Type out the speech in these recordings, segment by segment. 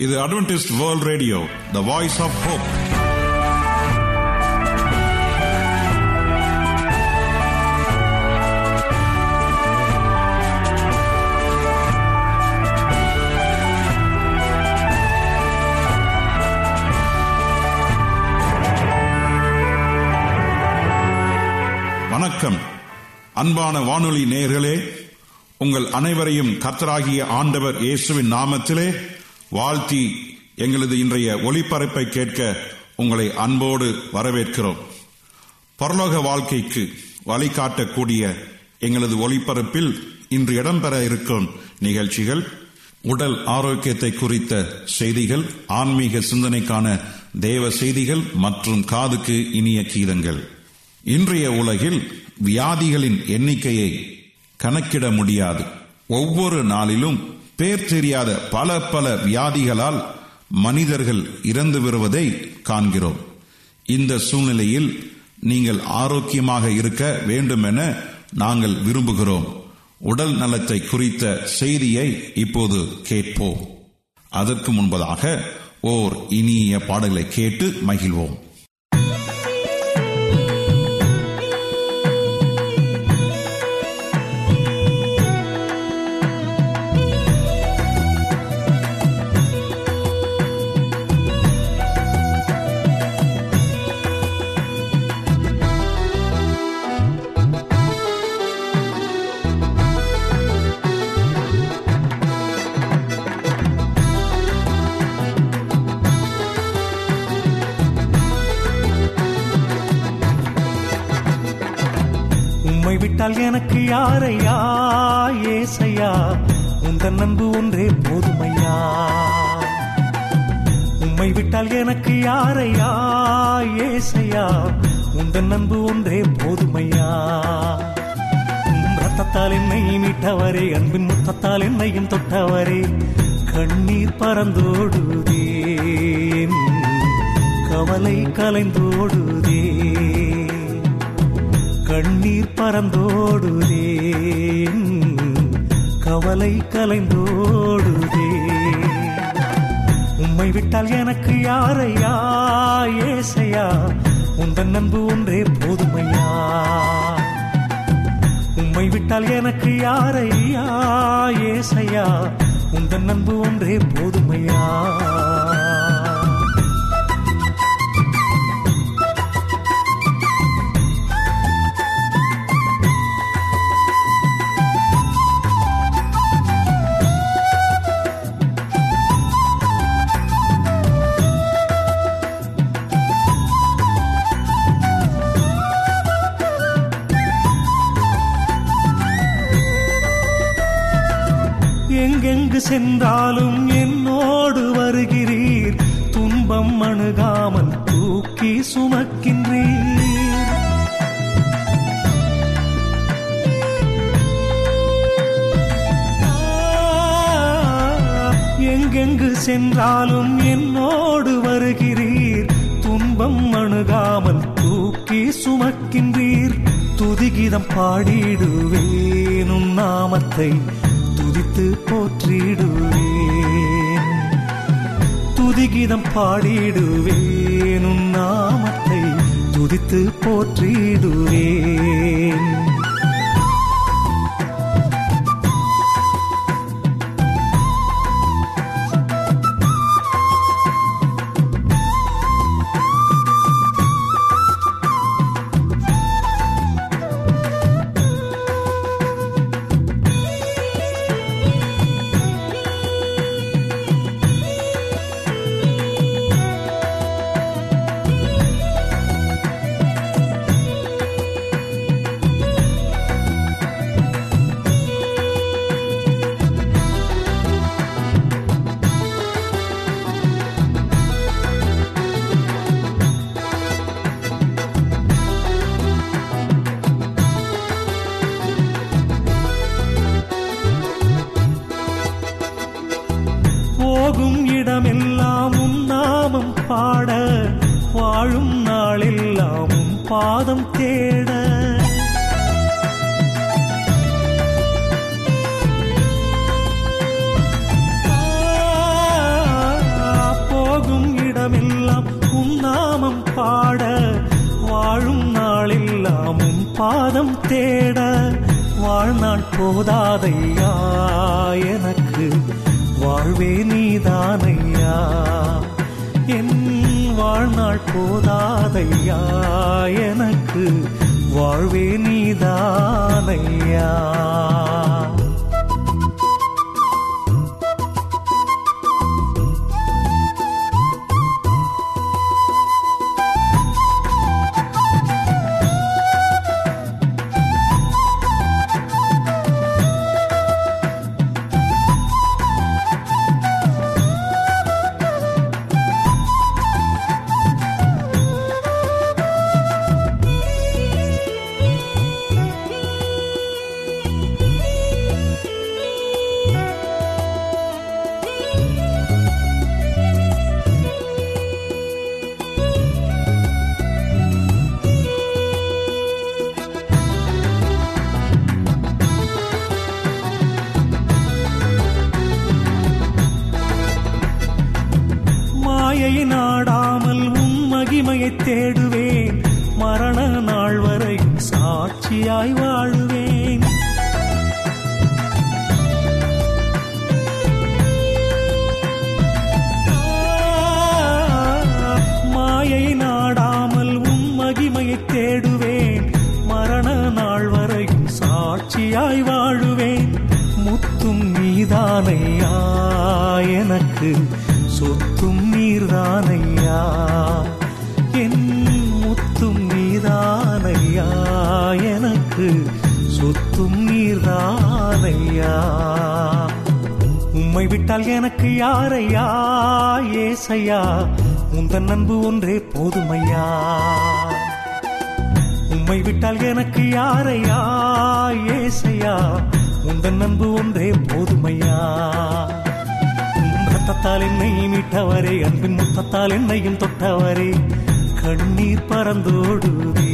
இது Adventist World Radio the Voice of Hope வணக்கம். அன்பான வானொலி நேயர்களே உங்கள் அனைவரையும் கத்தராகிய ஆண்டவர் இயேசுவின் நாமத்திலே வாழ்த்தி எங்களது இன்றைய ஒளிபரப்பை கேட்க உங்களை அன்போடு வரவேற்கிறோம். பரலோக வாழ்க்கைக்கு வழிகாட்டக்கூடிய எங்களது ஒளிபரப்பில் இன்று இடம்பெற இருக்கும் நிகழ்ச்சிகள் உடல் ஆரோக்கியத்தை குறித்த செய்திகள் ஆன்மீக சிந்தனைக்கான தேவ செய்திகள் மற்றும் காதுக்கு இனிய கீதங்கள். இன்றைய உலகில் வியாதிகளின் எண்ணிக்கையை கணக்கிட முடியாது. ஒவ்வொரு நாளிலும் பேர் தெரியாத பல பல வியாதிகளால் மனிதர்கள் இறந்து வருவதை காண்கிறோம். இந்த சூழ்நிலையில் நீங்கள் ஆரோக்கியமாக இருக்க வேண்டும் என நாங்கள் விரும்புகிறோம். உடல் நலத்தை குறித்த செய்தியை இப்போது கேட்போம். அதற்கு முன்பதாக ஓர் இனிய பாடலை கேட்டு மகிழ்வோம். உம்மை எனக்கு யாரையா? ஏசையா? உந்தன் அன்பு ஒன்றே போதுமையா? உம்மை விட்டால் எனக்கு யாரையா? ஏசையா? உந்தன் அன்பு ஒன்றே போதுமையா? ரத்தத்தால் என்னை மீட்டவரே அன்பின் முத்தத்தால் என்னையும் தொட்டவரே கண்ணீர் பறந்தோடுதே கவலை கலைந்தோடுதே கண்ணீர் பறந்தோடுதே கவலை கலைந்தோடுதே. உம்மை விட்டால் எனக்கு யாரையா? ஏசையா? உந்தன் அன்பு ஒன்றே போதுமையா? உம்மை விட்டால் எனக்கு யாரையா? ஏசையா? உந்தன் அன்பு ஒன்றே போதுமையா? சென்றாலும் என்னோடு வருகிறீர். துன்பம் அணுகாமல் தூக்கி சுமக்கின்றீர். எங்கெங்கு சென்றாலும் என்னோடு வருகிறீர். துன்பம் அணுகாமல் தூக்கி சுமக்கின்றீர். துதிகிதம் பாடிடுவேனும் நாமத்தை. துதித்து போற்றிடுவேன். துதிகிதம் பாடிடுவேன். உன் நாமத்தை துதித்து போற்றிடுவேன். நீதானையா மாயை நாடாமல் உம் மகிமையை தேடுவேன். மரண நாள் வரை சாட்சியாய் வாழுவேன். மாயை நாடாமல் உம் மகிமையை தேடுவேன். மரண நாள் வரை சாட்சியாய் வாழுவேன். முத்தும் நீதானையா எனக்கு சொத்து நீர்தானையா உம்மை விட்டால் எனக்கு யாரையா? ஏசையா? உந்தன் அன்பு ஒன்றே போதுமையா? உம்மை விட்டால் எனக்கு யாரையா? ஏசையா? உந்தன் அன்பு ஒன்றே போதுமையா? ரத்தத்தால் என்னை மீட்டவரே அன்பின் முத்தத்தால் என்னையும் தொட்டவரே கண்ணீர் பறந்தோடுதே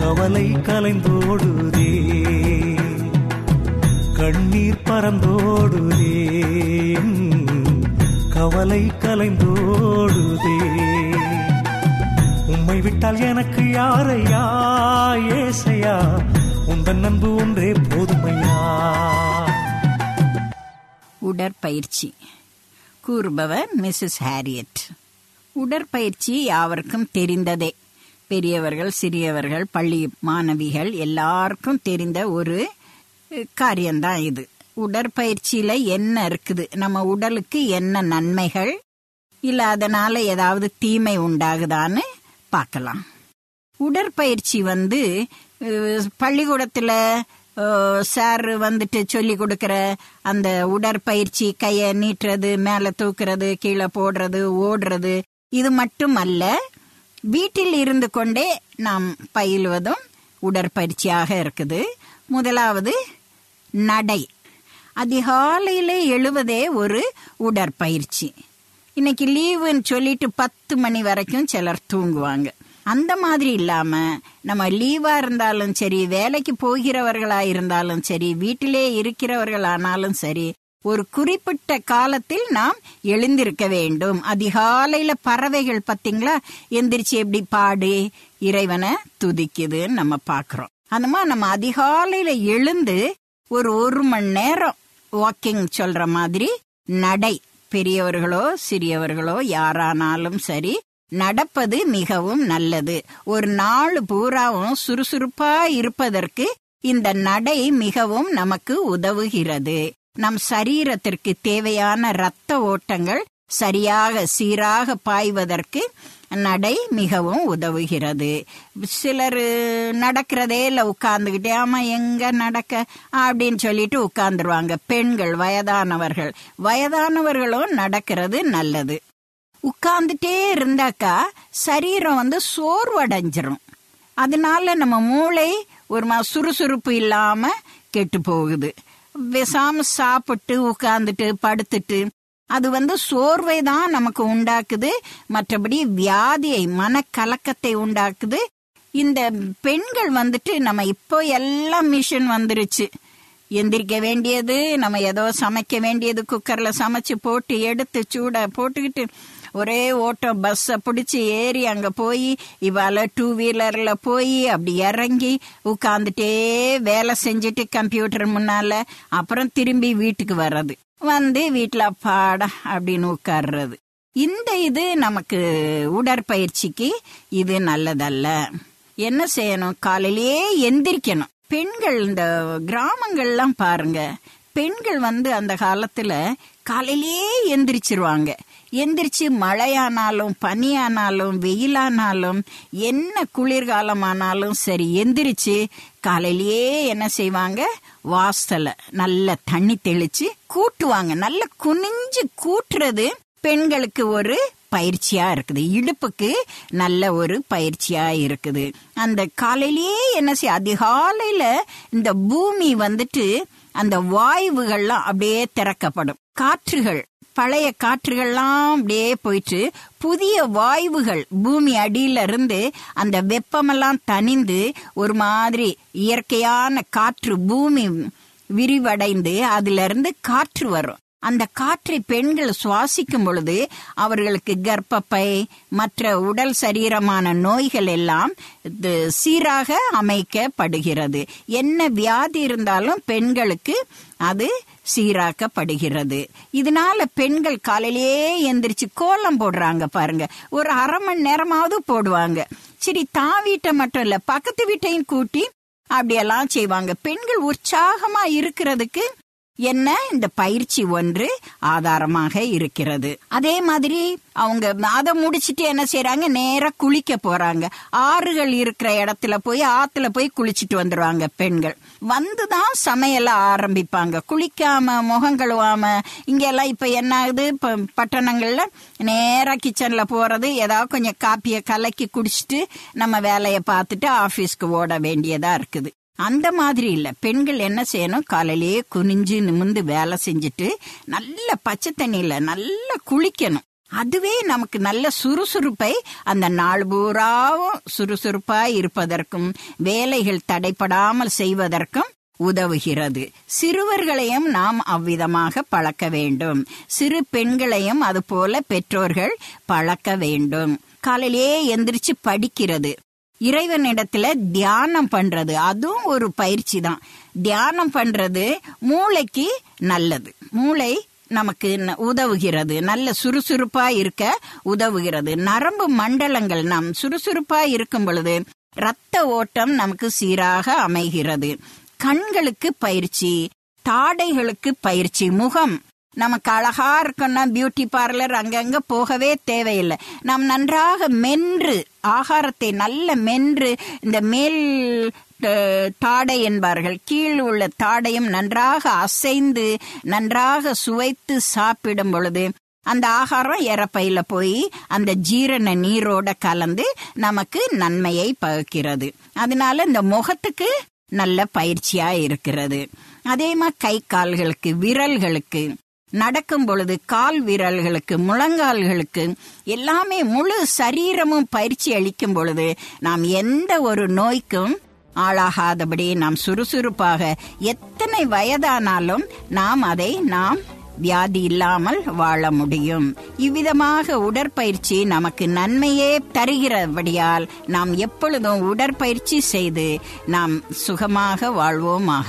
கவலை கலைந்தோடுதே கண்ணீர் பறந்தோடுதே கவலை கலைந்தோடுதே. உம்மை விட்டால் எனக்கு யாரையா? ஏசையா? உந்தன் அன்பு ஒன்றே போதுமையா? உடற்பயிற்சி. கூறுபவர் மிஸ்ஸஸ் ஹாரியட். உடற்பயிற்சி யாவருக்கும் தெரிந்ததே. பெரியவர்கள் சிறியவர்கள் பள்ளி மாணவிகள் எல்லாருக்கும் தெரிந்த ஒரு காரியம்தான் இது. உடற்பயிற்சியில என்ன இருக்குது? நம்ம உடலுக்கு என்ன நன்மைகள்? இல்ல அதனால ஏதாவது தீமை உண்டாகுதான்னு பார்க்கலாம். உடற்பயிற்சி வந்து பள்ளிக்கூடத்துல சார் வந்துட்டு சொல்லி கொடுக்குற அந்த உடற்பயிற்சி கைய நீட்டுறது மேல தூக்குறது கீழே போடுறது ஓடுறது இது மட்டும் அல்ல வீட்டில் இருந்து கொண்டே நாம் பயிலுவதும் உடற்பயிற்சியாக இருக்குது. முதலாவது நடை. அதிகாலையிலே எழுவதே ஒரு உடற்பயிற்சி. இன்னைக்கு லீவுன்னு சொல்லிட்டு பத்து மணி வரைக்கும் சிலர் தூங்குவாங்க. அந்த மாதிரி இல்லாம நம்ம லீவா இருந்தாலும் சரி வேலைக்கு போகிறவர்களா இருந்தாலும் சரி வீட்டிலே இருக்கிறவர்களானாலும் சரி ஒரு குறிப்பிட்ட காலத்தில் நாம் எழுந்திருக்க வேண்டும். அதிகாலையில பறவைகள் பாத்தீங்களா? எந்திரிச்சு எப்படி பாடு இறைவனை துதிக்குதுன்னு நம்ம பாக்குறோம் அந்த மாதிரி நம்ம அதிகாலையில எழுந்து ஒரு ஒரு மணி நேரம் வாக்கிங் சொல்ற மாதிரி நடை. பெரியவர்களோ சிறியவர்களோ யாரானாலும் சரி நடப்பது மிகவும் நல்லது. ஒரு நாள் பூராவும் சுறுசுறுப்பா இருப்பதற்கு இந்த நடை மிகவும் நமக்கு உதவுகிறது. நம் சரீரத்திற்கு தேவையான இரத்த ஓட்டங்கள் சரியாக சீராக பாய்வதற்கு நடை மிகவும் உதவுகிறது. சிலர் நடக்கிறதே இல்லை உட்கார்ந்துக்கிட்டே ஆமா எங்க நடக்க? அப்படின்னு சொல்லிட்டு உட்கார்ந்துருவாங்க. பெண்கள் வயதானவர்கள். வயதானவர்களும் நடக்கிறது நல்லது. உட்கார்ந்துட்டே இருந்தாக்கா சரீரம் வந்து சோர்வடைஞ்சிரும். அதனால நம்ம மூளை ஒரு மா சுறுசுறுப்பு இல்லாம கெட்டு போகுது. விசாம சாப்பிட்டு உட்கார்ந்துட்டு படுத்துட்டு அது வந்து சோர்வை தான் நமக்கு உண்டாக்குது. மற்றபடி வியாதியை மனக்கலக்கத்தை உண்டாக்குது. இந்த பெண்கள் வந்துட்டு நம்ம இப்போ எல்லாம் மிஷின் வந்துருச்சு. எந்திரிக்க வேண்டியது நம்ம ஏதோ சமைக்க வேண்டியது குக்கர்ல சமைச்சு போட்டு எடுத்து சூட போட்டுக்கிட்டு ஒரே ஓட்டம் பஸ்ஸை பிடிச்சி ஏறி அங்க போய் இவால டூ வீலர்ல போய் அப்படி இறங்கி உட்காந்துட்டே வேலை செஞ்சுட்டு கம்ப்யூட்டர் முன்னால அப்புறம் திரும்பி வீட்டுக்கு வர்றது. வந்து வீட்டுல பாட அப்படின்னு உட்கார்றது. இந்த இது நமக்கு உடற்பயிற்சிக்கு இது நல்லதல்ல. என்ன செய்யணும்? காலையிலேயே எந்திரிக்கணும். பெண்கள் இந்த கிராமங்கள்லாம் பாருங்க. பெண்கள் வந்து அந்த காலத்துல காலையிலேயே எந்திரிச்சிருவாங்க. எந்திரிச்சு மழையானாலும் பனியானாலும் வெயிலானாலும் என்ன குளிர்காலமானாலும் சரி எந்திரிச்சு காலையிலேயே என்ன செய்வாங்க? வாசல நல்ல தண்ணி தெளிச்சு கூட்டுவாங்க. நல்ல குனிஞ்சு கூட்டுறது பெண்களுக்கு ஒரு பயிற்சியா இருக்குது. இடுப்புக்கு நல்ல ஒரு பயிற்சியா இருக்குது. அந்த காலையிலேயே என்ன செய்ய அதிகாலையில இந்த பூமி வந்துட்டு அந்த வாயுகள்லாம் அப்படியே திறக்கப்படும். காற்றுகள் பழைய காற்றுகள்லாம் அப்படியே போயிட்டு புதிய வாயுகள் பூமி அடியில இருந்து அந்த வெப்பமெல்லாம் தணிந்து ஒரு மாதிரி இயற்கையான காற்று பூமி விரிவடைந்து அதுல இருந்து காற்று வரும். அந்த காற்றை பெண்கள் சுவாசிக்கும் பொழுது அவர்களுக்கு கர்ப்பப்பை மற்ற உடல் சரீரமான நோய்கள் எல்லாம் சீராக அமைக்கப்படுகிறது. என்ன வியாதி இருந்தாலும் பெண்களுக்கு அது சீராக்கப்படுகிறது. இதனால பெண்கள் காலையிலேயே எந்திரிச்சு கோலம் போடுறாங்க பாருங்க. ஒரு அரை மணி நேரமாவது போடுவாங்க. சரி தான் வீட்டை மட்டும் இல்ல பக்கத்து வீட்டையும் கூட்டி அப்படியெல்லாம் செய்வாங்க. பெண்கள் உற்சாகமா இருக்கிறதுக்கு என்ன இந்த பயிற்சி ஒன்று ஆதாரமாக இருக்கிறது. அதே மாதிரி அவங்க அதை முடிச்சிட்டு என்ன செய்யறாங்க நேரா குளிக்க போறாங்க. ஆறுகள் இருக்கிற இடத்துல போய் ஆத்துல போய் குளிச்சிட்டு வந்துருவாங்க பெண்கள். வந்துதான் சமையல ஆரம்பிப்பாங்க. குளிக்காம முகம் கழுவாம. இங்க எல்லாம் இப்ப என்ன ஆகுது? இப்ப பட்டணங்கள்ல நேரா கிச்சன்ல போறது ஏதாவது கொஞ்சம் காப்பிய கலக்கி குடிச்சிட்டு நம்ம வேலையை பார்த்துட்டு ஆபீஸ்க்கு ஓட வேண்டியதா இருக்குது. அந்த மாதிரி இல்ல. பெண்கள் என்ன செய்யணும்? காலையிலேயே குனிஞ்சு நிமிந்து வேலை செஞ்சுட்டு நல்ல பச்சை தண்ணியில நல்லா குளிக்கணும். அதுவே நமக்கு நல்ல சுறுசுறுப்பை அந்த நாள் பூராவும் சுறுசுறுப்பாய் இருப்பதற்கும் வேலைகள் தடைப்படாமல் செய்வதற்கும் உதவுகிறது. சிறுவர்களையும் நாம் அவ்விதமாக பழக்க வேண்டும். சிறு பெண்களையும் அதுபோல பெற்றோர்கள் பழக்க வேண்டும். காலையிலேயே எந்திரிச்சு படிக்கிறது. இறைவனிடத்துல தியானம் பண்றது. அதுவும் ஒரு பயிற்சி தான் தியானம் பண்றது மூளைக்கு நல்லது. மூளை நமக்கு உதவுகிறது. நல்ல சுறுசுறுப்பா இருக்க உதவுகிறது. நரம்பு மண்டலங்கள் நாம் சுறுசுறுப்பா இருக்கும் பொழுது ரத்த ஓட்டம் நமக்கு சீராக அமைகிறது. கண்களுக்கு பயிற்சி தாடைகளுக்கு பயிற்சி முகம் நமக்கு அழகா இருக்கணும்னா பியூட்டி பார்லர் அங்கங்க போகவே தேவையில்லை. நாம் நன்றாக மென்று ஆகாரத்தை நல்ல மென்று இந்த மேல் தாடை என்பார்கள் கீழ் உள்ள தாடையும் நன்றாக அசைந்து நன்றாக சுவைத்து சாப்பிடும் பொழுது அந்த ஆகாரம் இறப்பையில போய் அந்த ஜீரண நீரோட கலந்து நமக்கு நன்மையை பகுக்கிறது. அதனால இந்த முகத்துக்கு நல்ல பயிற்சியா இருக்கிறது. அதே மாதிரி கை கால்களுக்கு விரல்களுக்கு நடக்கும் பொழுது கால் விரல்களுக்கு முழங்கால்களுக்கு எல்லாமே முழு சரீரமும் பயிற்சி அளிக்கும் பொழுது நாம் எந்த ஒரு நோய்க்கும் ஆளாகாதபடி நாம் சுறுசுறுப்பாக எத்தனை வயதானாலும் நாம் அதை நாம் வியாதி இல்லாமல் வாழ முடியும். இவ்விதமாக உடற்பயிற்சி நமக்கு நன்மையே தருகிறபடியால் நாம் எப்பொழுதும் உடற்பயிற்சி செய்து நாம் சுகமாக வாழ்வோமாக.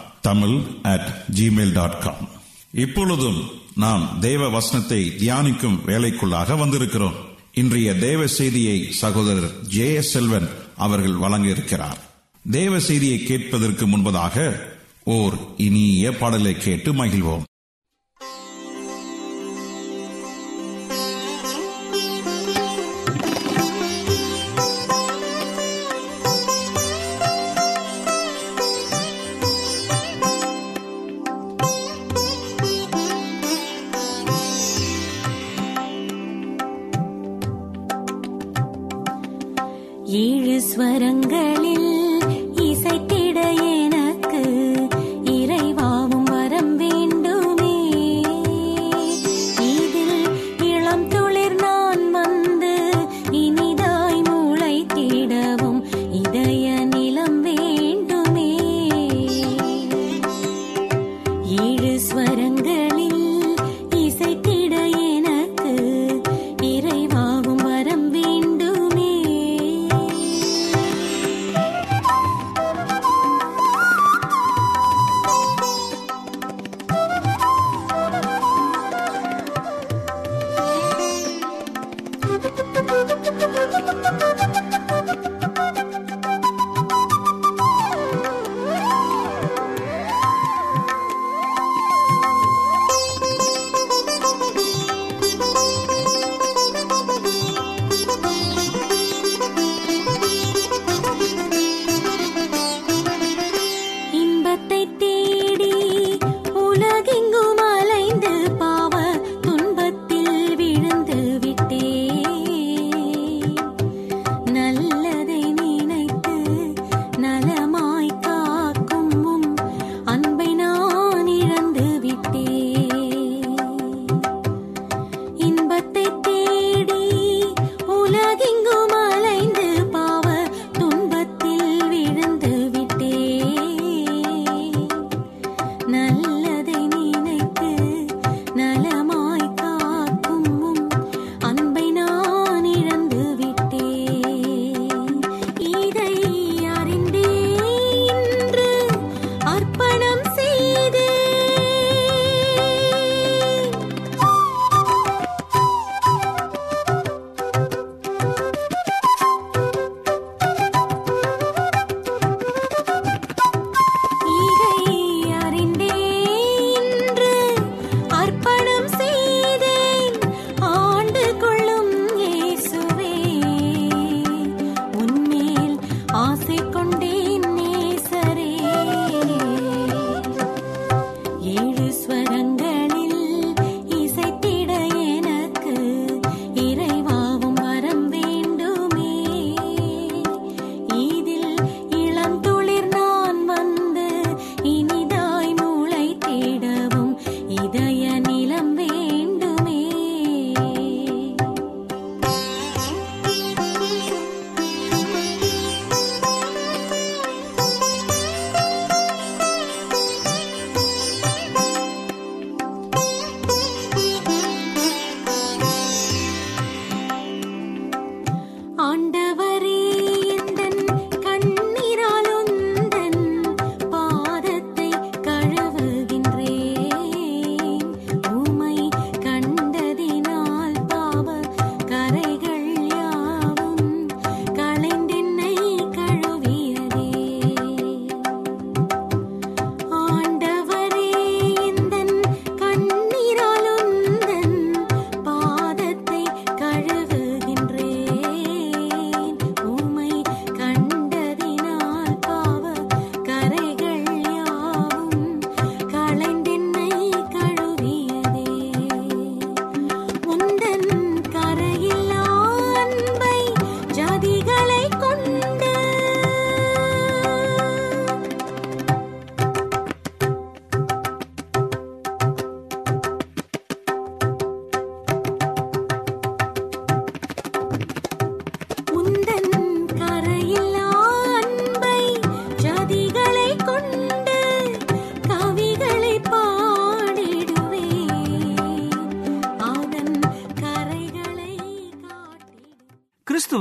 Tamil at Gmail dot com இப்பொழுதும் நாம் தேவ வசனத்தை தியானிக்கும் வேலைக்குள்ளாக வந்திருக்கிறோம். இன்றைய தேவ செய்தியை சகோதரர் ஜே எஸ் செல்வன் அவர்கள் வழங்க இருக்கிறார் தேவ செய்தியை கேட்பதற்கு முன்பதாக ஓர் இனிய பாடலை கேட்டு மகிழ்வோம். ஸ்வரங்களில்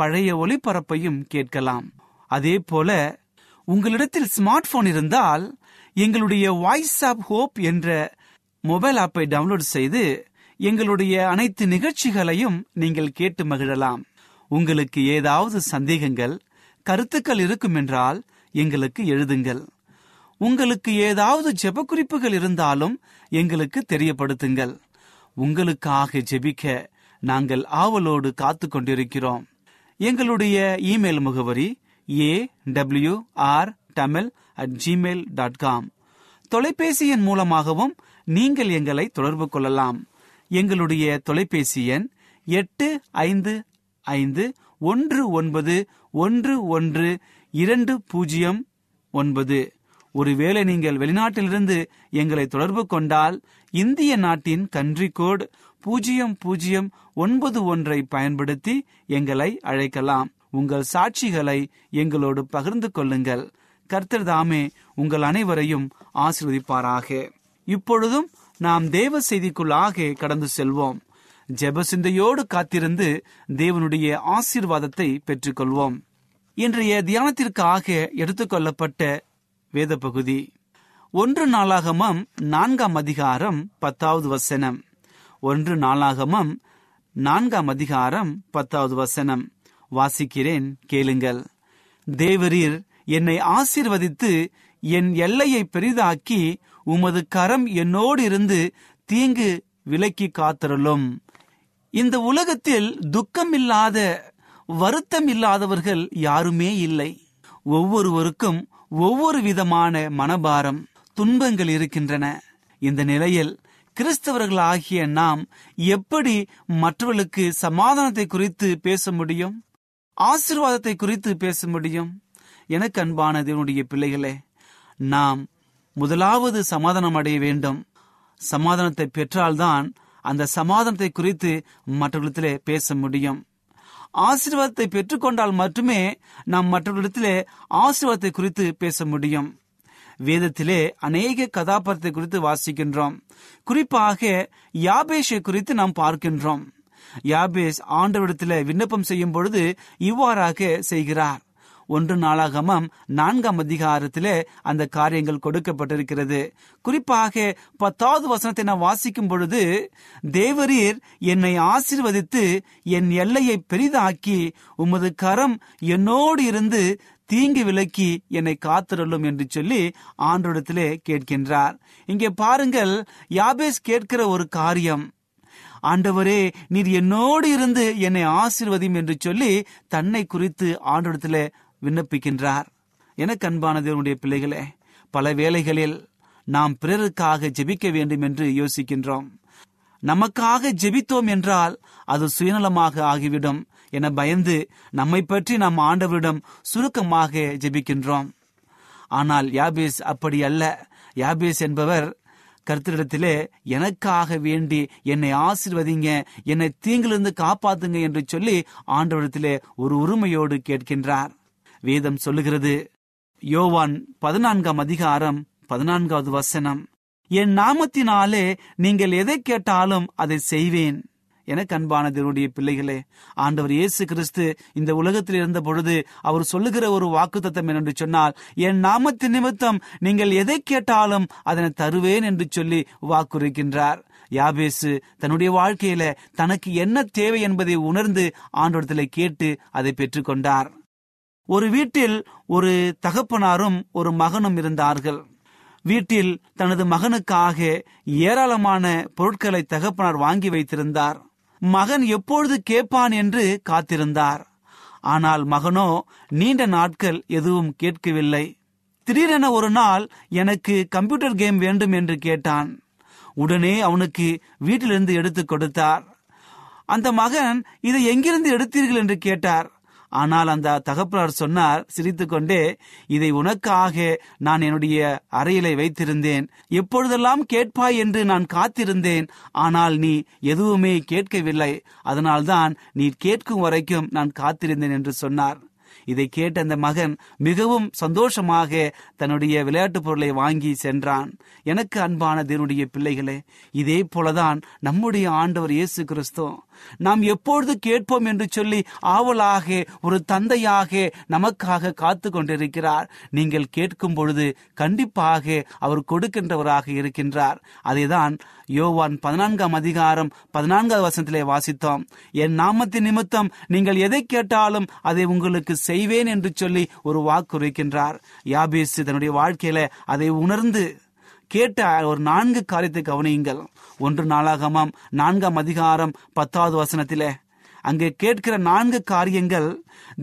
பழைய ஒளிபரப்பையும் கேட்கலாம். அதே போல உங்களிடத்தில் ஸ்மார்ட் போன் இருந்தால் எங்களுடைய வாய்ஸ் ஆப் ஹோப் என்ற மொபைல் ஆப்பை டவுன்லோட் செய்து எங்களுடைய அனைத்து நிகழ்ச்சிகளையும் நீங்கள் கேட்டு மகிழலாம். உங்களுக்கு ஏதாவது சந்தேகங்கள் கருத்துக்கள் இருக்கும் என்றால் எங்களுக்கு எழுதுங்கள். உங்களுக்கு ஏதாவது ஜெப குறிப்புகள் இருந்தாலும் எங்களுக்கு தெரியப்படுத்துங்கள். உங்களுக்காக ஜெபிக்க நாங்கள் ஆவலோடு காத்து கொண்டிருக்கிறோம் எங்களுடைய இமெயில் முகவரி A W R Tamil at Gmail dot com தொலைபேசி எண் மூலமாகவும் நீங்கள் எங்களை தொடர்பு கொள்ளலாம். எங்களுடைய தொலைபேசி எண் எட்டு ஐந்து ஐந்து ஒன்று ஒன்பது ஒன்று ஒன்று இரண்டு பூஜ்ஜியம் ஒன்பது. ஒருவேளை நீங்கள் வெளிநாட்டிலிருந்து எங்களை தொடர்பு கொண்டால் இந்திய நாட்டின் கன்ட்ரி கோட் பூஜ்ஜியம் பூஜ்ஜியம் ஒன்பது ஒன்றை பயன்படுத்தி எங்களை அழைக்கலாம். உங்கள் சாட்சிகளை எங்களோடு பகிர்ந்து கொள்ளுங்கள். கர்த்தர் தாமே உங்கள் அனைவரையும் ஆசிர்வதிப்பாராக. இப்பொழுதும் நாம் தேவ செய்திக்குள்ளாக கடந்து செல்வோம். ஜெப சிந்தையோடு காத்திருந்து தேவனுடைய ஆசீர்வாதத்தை பெற்றுக்கொள்வோம். இன்றைய தியானத்திற்காக எடுத்துக்கொள்ளப்பட்ட வேத பகுதி ஒன்று நாளாகமம் நான்காம் அதிகாரம் பத்தாவது வசனம். ஒன்று நாளாகமம் நான்காம் அதிகாரம் பத்தாவது வசனம். வாசிக்கிறேன் கேளுங்கள். தேவரீர் என்னை ஆசீர்வதித்து என் எல்லையை பெரிதாக்கி உமது கரம் என்னோடு இருந்து தீங்கு விலக்கி காத்திரலும் இந்த உலகத்தில் துக்கம் இல்லாத வருத்தம் இல்லாதவர்கள் யாருமே இல்லை. ஒவ்வொருவருக்கும் ஒவ்வொரு விதமான மனபாரம் துன்பங்கள் இருக்கின்றன. இந்த நிலையில் கிறிஸ்தவர்கள் ஆகிய நாம் எப்படி மற்றவர்களுக்கு சமாதானத்தை குறித்து பேச முடியும்? ஆசீர்வாதத்தை குறித்து பேச முடியும்? எனக்கு அன்பான தேவனுடைய பிள்ளைகளே நாம் முதலாவது சமாதானம் அடைய வேண்டும். சமாதானத்தை பெற்றால்தான் அந்த சமாதானத்தை குறித்து மற்றவர்களிடத்திலே பேச முடியும். ஆசீர்வாதத்தை பெற்றுக்கொண்டால் மட்டுமே நாம் மற்றவர்களிடத்திலே ஆசீர்வாதத்தை குறித்து பேச முடியும். வேதத்திலே அநேக கதாபாத்திரத்தை குறித்து வாசிக்கின்றோம். குறிப்பாக யாபேஷை குறித்து நாம் பார்க்கின்றோம். யாபேஸ் ஆண்டவரிடத்தில் விண்ணப்பம் செய்யும் பொழுது இவ்வாறாக செய்கிறார். ஒன்று நாளாகமம் நான்காம் அதிகாரத்திலே அந்த காரியங்கள் கொடுக்கப்பட்டிருக்கிறது. குறிப்பாக பத்தாவது வசனத்தை நான் வாசிக்கும் பொழுது தேவரீர் என்னை ஆசிர்வதித்து என் எல்லையை பெரிதாக்கி உமது கரம் என்னோடு இருந்து தீங்கு விலக்கி என்னை காத்திரலும் என்று சொல்லி ஆண்டோடத்திலே கேட்கின்றார். இங்கே பாருங்கள் யாபேஸ் கேட்கிற ஒரு காரியம். ஆண்டவரே நீர் என்னோடு இருந்து என்னை ஆசிர்வதியும் என்று சொல்லி தன்னை குறித்து ஆண்டோடத்திலே விண்ணப்பிக்கின்றார். எனக்கு அன்பான தேவனுடைய பிள்ளைகளே பல வேளைகளில் நாம் பிறருக்காக ஜெபிக்க வேண்டும் என்று யோசிக்கின்றோம். நமக்காக ஜெபித்தோம் என்றால் அது சுயநலமாக ஆகிவிடும் என பயந்து நம்மை பற்றி நாம் ஆண்டவரிடம் சுருக்கமாக ஜெபிக்கின்றோம். ஆனால் யாபேஸ் அப்படி அல்ல. யாபேஸ் என்பவர் கர்த்தரிடத்திலே எனக்காக வேண்டி என்னை ஆசிர்வதிங்க என்னை தீங்கிலிருந்து காப்பாத்துங்க என்று சொல்லி ஆண்டவரிடத்திலே ஒரு உரிமையோடு கேட்கின்றார். வேதம் சொல்லுகிறது. யோவான் பதினான்காம் அதிகாரம் பதினான்காவது வசனம். என் நாமத்தினாலே நீங்கள் எதை கேட்டாலும் அதை செய்வேன். என அன்பான தேவனுடைய பிள்ளைகளே ஆண்டவர் இயேசு கிறிஸ்து இந்த உலகத்தில் இருந்த பொழுது அவர் சொல்லுகிற ஒரு வாக்குத்தத்தம் என்று சொன்னால் என் நாமத்தின் நிமித்தம் நீங்கள் எதை கேட்டாலும் அதனை தருவேன் என்று சொல்லி வாக்குரைக்கின்றார் யாபேசு தன்னுடைய வாழ்க்கையில தனக்கு என்ன தேவை என்பதை உணர்ந்து ஆண்டோடத்தில் கேட்டு அதை பெற்றுக்கொண்டார். ஒரு வீட்டில் ஒரு தகப்பனாரும் ஒரு மகனும் இருந்தார்கள். வீட்டில் தனது மகனுக்காக ஏராளமான பொருட்களை தகப்பனார் வாங்கி வைத்திருந்தார். மகன் எப்பொழுது கேட்பான் என்று காத்திருந்தார். ஆனால் மகனோ நீண்ட நாட்கள் எதுவும் கேட்கவில்லை. திடீரென ஒரு நாள் எனக்கு கம்ப்யூட்டர் கேம் வேண்டும் என்று கேட்டான். உடனே அவனுக்கு வீட்டிலிருந்து எடுத்து கொடுத்தார். அந்த மகன் இதை எங்கிருந்து எடுத்தீர்கள்? என்று கேட்டார். ஆனால் அந்த தகப்பனார் சொன்னார் சிரித்துக்கொண்டே இதை உனக்காக நான் என்னுடைய அறையிலே வைத்திருந்தேன். எப்பொழுதெல்லாம் கேட்பாய் என்று நான் காத்திருந்தேன். ஆனால் நீ எதுவுமே கேட்கவில்லை. அதனால்தான் நீ கேட்கும் வரைக்கும் நான் காத்திருந்தேன் என்று சொன்னார். இதை கேட்ட அந்த மகன் மிகவும் சந்தோஷமாக தன்னுடைய விளையாட்டுப் பொருளை வாங்கி சென்றான். எனக்கு அன்பான தேவனுடைய பிள்ளைகளே இதே போலதான் நம்முடைய ஆண்டவர் இயேசு கிறிஸ்துவ நாம் எப்பொழுது கேட்போம் என்று சொல்லி ஆவலாக ஒரு தந்தையாக நமக்காக காத்து கொண்டிருக்கிறார். நீங்கள் கேட்கும் பொழுது கண்டிப்பாக அவர் கொடுக்கின்றவராக இருக்கின்றார். அதைதான் யோவான் பதினான்காம் அதிகாரம் பதினான்காவது வசனத்திலே வாசித்தோம். என் நாமத்தின் நிமித்தம் நீங்கள் எதை கேட்டாலும் அதை உங்களுக்கு செய்வேன் என்று சொல்லி ஒரு வாக்குரைக்கின்றார். யாபேஸ் தன்னுடைய வாழ்க்கையில அதை உணர்ந்து கேட்ட ஒரு நான்கு காரியத்தை கவனியுங்கள். ஒன்று நாளாகமாம் நான்காம் அதிகாரம் பத்தாவது வசனத்திலே. அங்கே கேட்கிற நான்கு காரியங்கள்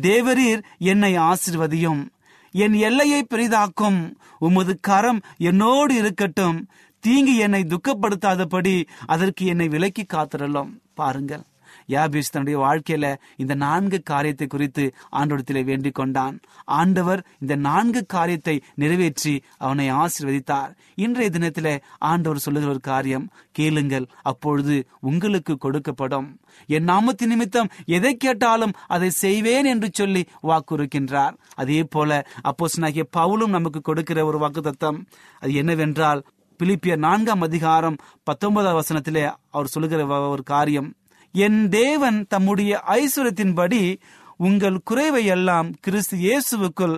தேவரீர் என்னை ஆசிர்வதியும். என் எல்லையை பெரிதாக்கும். உமது கரம் என்னோடு இருக்கட்டும். தீங்கு என்னை துக்கப்படுத்தாதபடி அதற்கு என்னை விலக்கி காத்திரலும். பாருங்கள். யாபேஸ் தன்னுடைய வாழ்க்கையில இந்த நான்கு காரியத்தை குறித்து ஆண்டவரத்திலே வேண்டிக் கொண்டான் ஆண்டவர் இந்த நான்கு காரியத்தை நிறைவேற்றி அவனை ஆசிர்வதித்தார். இன்றைய தினத்தில ஆண்டவர் சொல்லுகிற ஒரு காரியம் கேளுங்கள் அப்பொழுது உங்களுக்கு கொடுக்கப்படும். என் நாமத்தின் நிமித்தம் எதை கேட்டாலும் அதை செய்வேன் என்று சொல்லி வாக்குறுக்கின்றார். அதே போல அப்போஸ் பவுலும் நமக்கு கொடுக்கிற ஒரு வாக்குத்தத்தம் அது என்னவென்றால் பிலிப்பிய நான்காம் அதிகாரம் பத்தொன்பதாம் வசனத்திலே அவர் சொல்லுகிற ஒரு காரியம் என் தேவன் தம்முடைய ஐஸ்வர்யத்தின்படி உங்கள் குறைவை எல்லாம் கிறிஸ்து இயேசுவுக்குள்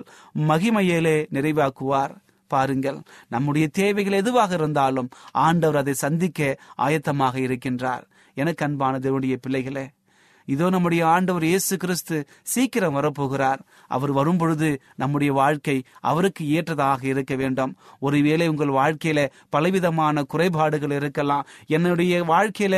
மகிமையிலே நிறைவாக்குவார். பாருங்கள் நம்முடைய தேவைகள் எதுவாக இருந்தாலும் ஆண்டவர் அதை சந்திக்க ஆயத்தமாக இருக்கின்றார். எனக்கு அன்பான தேவனுடைய பிள்ளைகளே இதோ நம்முடைய ஆண்டவர் இயேசு கிறிஸ்து சீக்கிரம் வரப்போகிறார். அவர் வரும்பொழுது நம்முடைய வாழ்க்கை அவருக்கு ஏற்றதாக இருக்க வேண்டும். ஒருவேளை உங்கள் வாழ்க்கையில பலவிதமான குறைபாடுகள் இருக்கலாம். என்னுடைய வாழ்க்கையில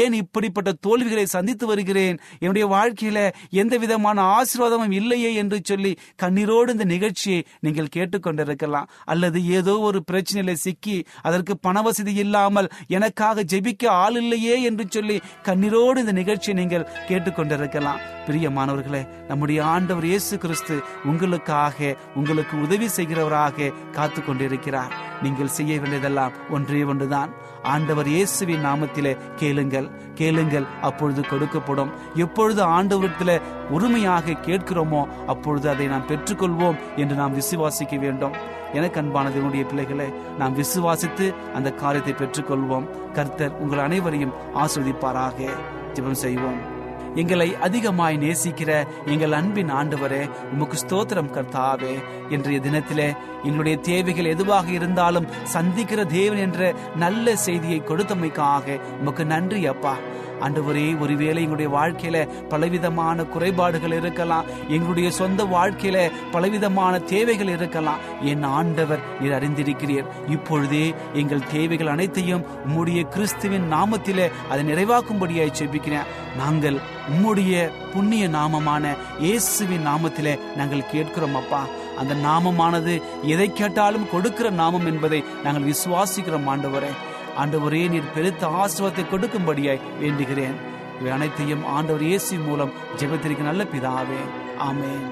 ஏன் இப்படிப்பட்ட தோல்விகளை சந்தித்து வருகிறேன்? என்னுடைய வாழ்க்கையில எந்த விதமான ஆசீர்வாதமும் இல்லையே என்று சொல்லி கண்ணீரோடு இந்த நிகழ்ச்சியை நீங்கள் கேட்டுக்கொண்டிருக்கலாம். அல்லது ஏதோ ஒரு பிரச்சனையில சிக்கி அதற்கு பண வசதி இல்லாமல் எனக்காக ஜெபிக்க ஆள் இல்லையே என்று சொல்லி கண்ணீரோடு இந்த நிகழ்ச்சியை நீங்கள் கேட்டுக்கொண்டிருக்கலாம். பிரியமானவர்களே நம்முடைய ஆண்டவர் இயேசு கிறிஸ்து உங்களுக்காக உங்களுக்கு உதவி செய்கிறவராக காத்து கொண்டிருக்கிறார் நீங்கள் செய்ய வேண்டியதெல்லாம் ஒன்றே ஒன்றுதான். ஆண்டவர் இயேசுவின் நாமத்திலே கேளுங்கள் கேளுங்கள் அப்பொழுது கொடுக்கப்படும். எப்பொழுது ஆண்டவரத்தில் உரிமையாக கேட்கிறோமோ அப்பொழுது அதை நாம் பெற்றுக்கொள்வோம் என்று நாம் விசுவாசிக்க வேண்டும். எனக்கு அன்பானது என்னுடைய பிள்ளைகளை நாம் விசுவாசித்து அந்த காரியத்தை பெற்றுக்கொள்வோம். கர்த்தர் உங்கள் அனைவரையும் ஆஸ்வதிப்பாராக ஜிபம் செய்வோம். எங்களை அதிகமாய் நேசிக்கிற எங்கள் அன்பின் ஆண்டவரே உமக்கு ஸ்தோத்திரம் கர்த்தாவே. இன்றைய தினத்திலே எங்களுடைய தேவைகள் எதுவாக இருந்தாலும் சந்திக்கிற தேவன் என்ற நல்ல செய்தியை கொடுத்தமைக்காக உமக்கு நன்றி அப்பா. ஆண்டவரே ஒருவேளை எங்களுடைய வாழ்க்கையில பலவிதமான குறைபாடுகள் இருக்கலாம் எங்களுடைய சொந்த வாழ்க்கையில பலவிதமான தேவைகள் இருக்கலாம் என் ஆண்டவர் நீர் அறிந்திருக்கிறீர். இப்பொழுதே எங்கள் தேவைகள் அனைத்தையும் உம்முடைய கிறிஸ்துவின் நாமத்திலே அதை நிறைவாக்கும்படியாய் செபிக்கிறேன். நாங்கள் உம்முடைய புண்ணிய நாமமான இயேசுவின் நாமத்திலே நாங்கள் கேட்கிறோம் அப்பா. அந்த நாமமானது எதை கேட்டாலும் கொடுக்கிற நாமம் என்பதை நாங்கள் விசுவாசிக்கிறோம் ஆண்டவரே. ஆண்டவரே நீர் பெருத்த ஆசிரவத்தை கொடுக்கும்படியாய் வேண்டுகிறேன். இவை அனைத்தையும் ஆண்டவர் இயேசு மூலம் ஜெபத்திற்கு நல்ல பிதாவே. ஆமேன்.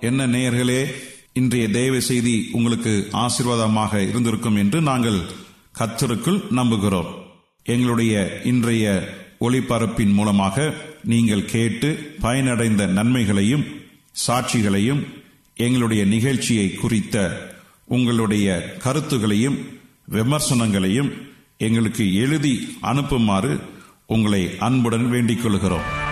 என்ன நேயர்களே இன்றைய தேவ செய்தி உங்களுக்கு ஆசீர்வாதமாக இருந்திருக்கும் என்று நாங்கள் கத்தருக்குள் நம்புகிறோம். எங்களுடைய இன்றைய ஒளிபரப்பின் மூலமாக நீங்கள் கேட்டு பயனடைந்த நன்மைகளையும் சாட்சிகளையும் எங்களுடைய நிகழ்ச்சியை குறித்த உங்களுடைய கருத்துகளையும் விமர்சனங்களையும் எங்களுக்கு எழுதி அனுப்புமாறு உங்களை அன்புடன் வேண்டிக் கொள்கிறோம்.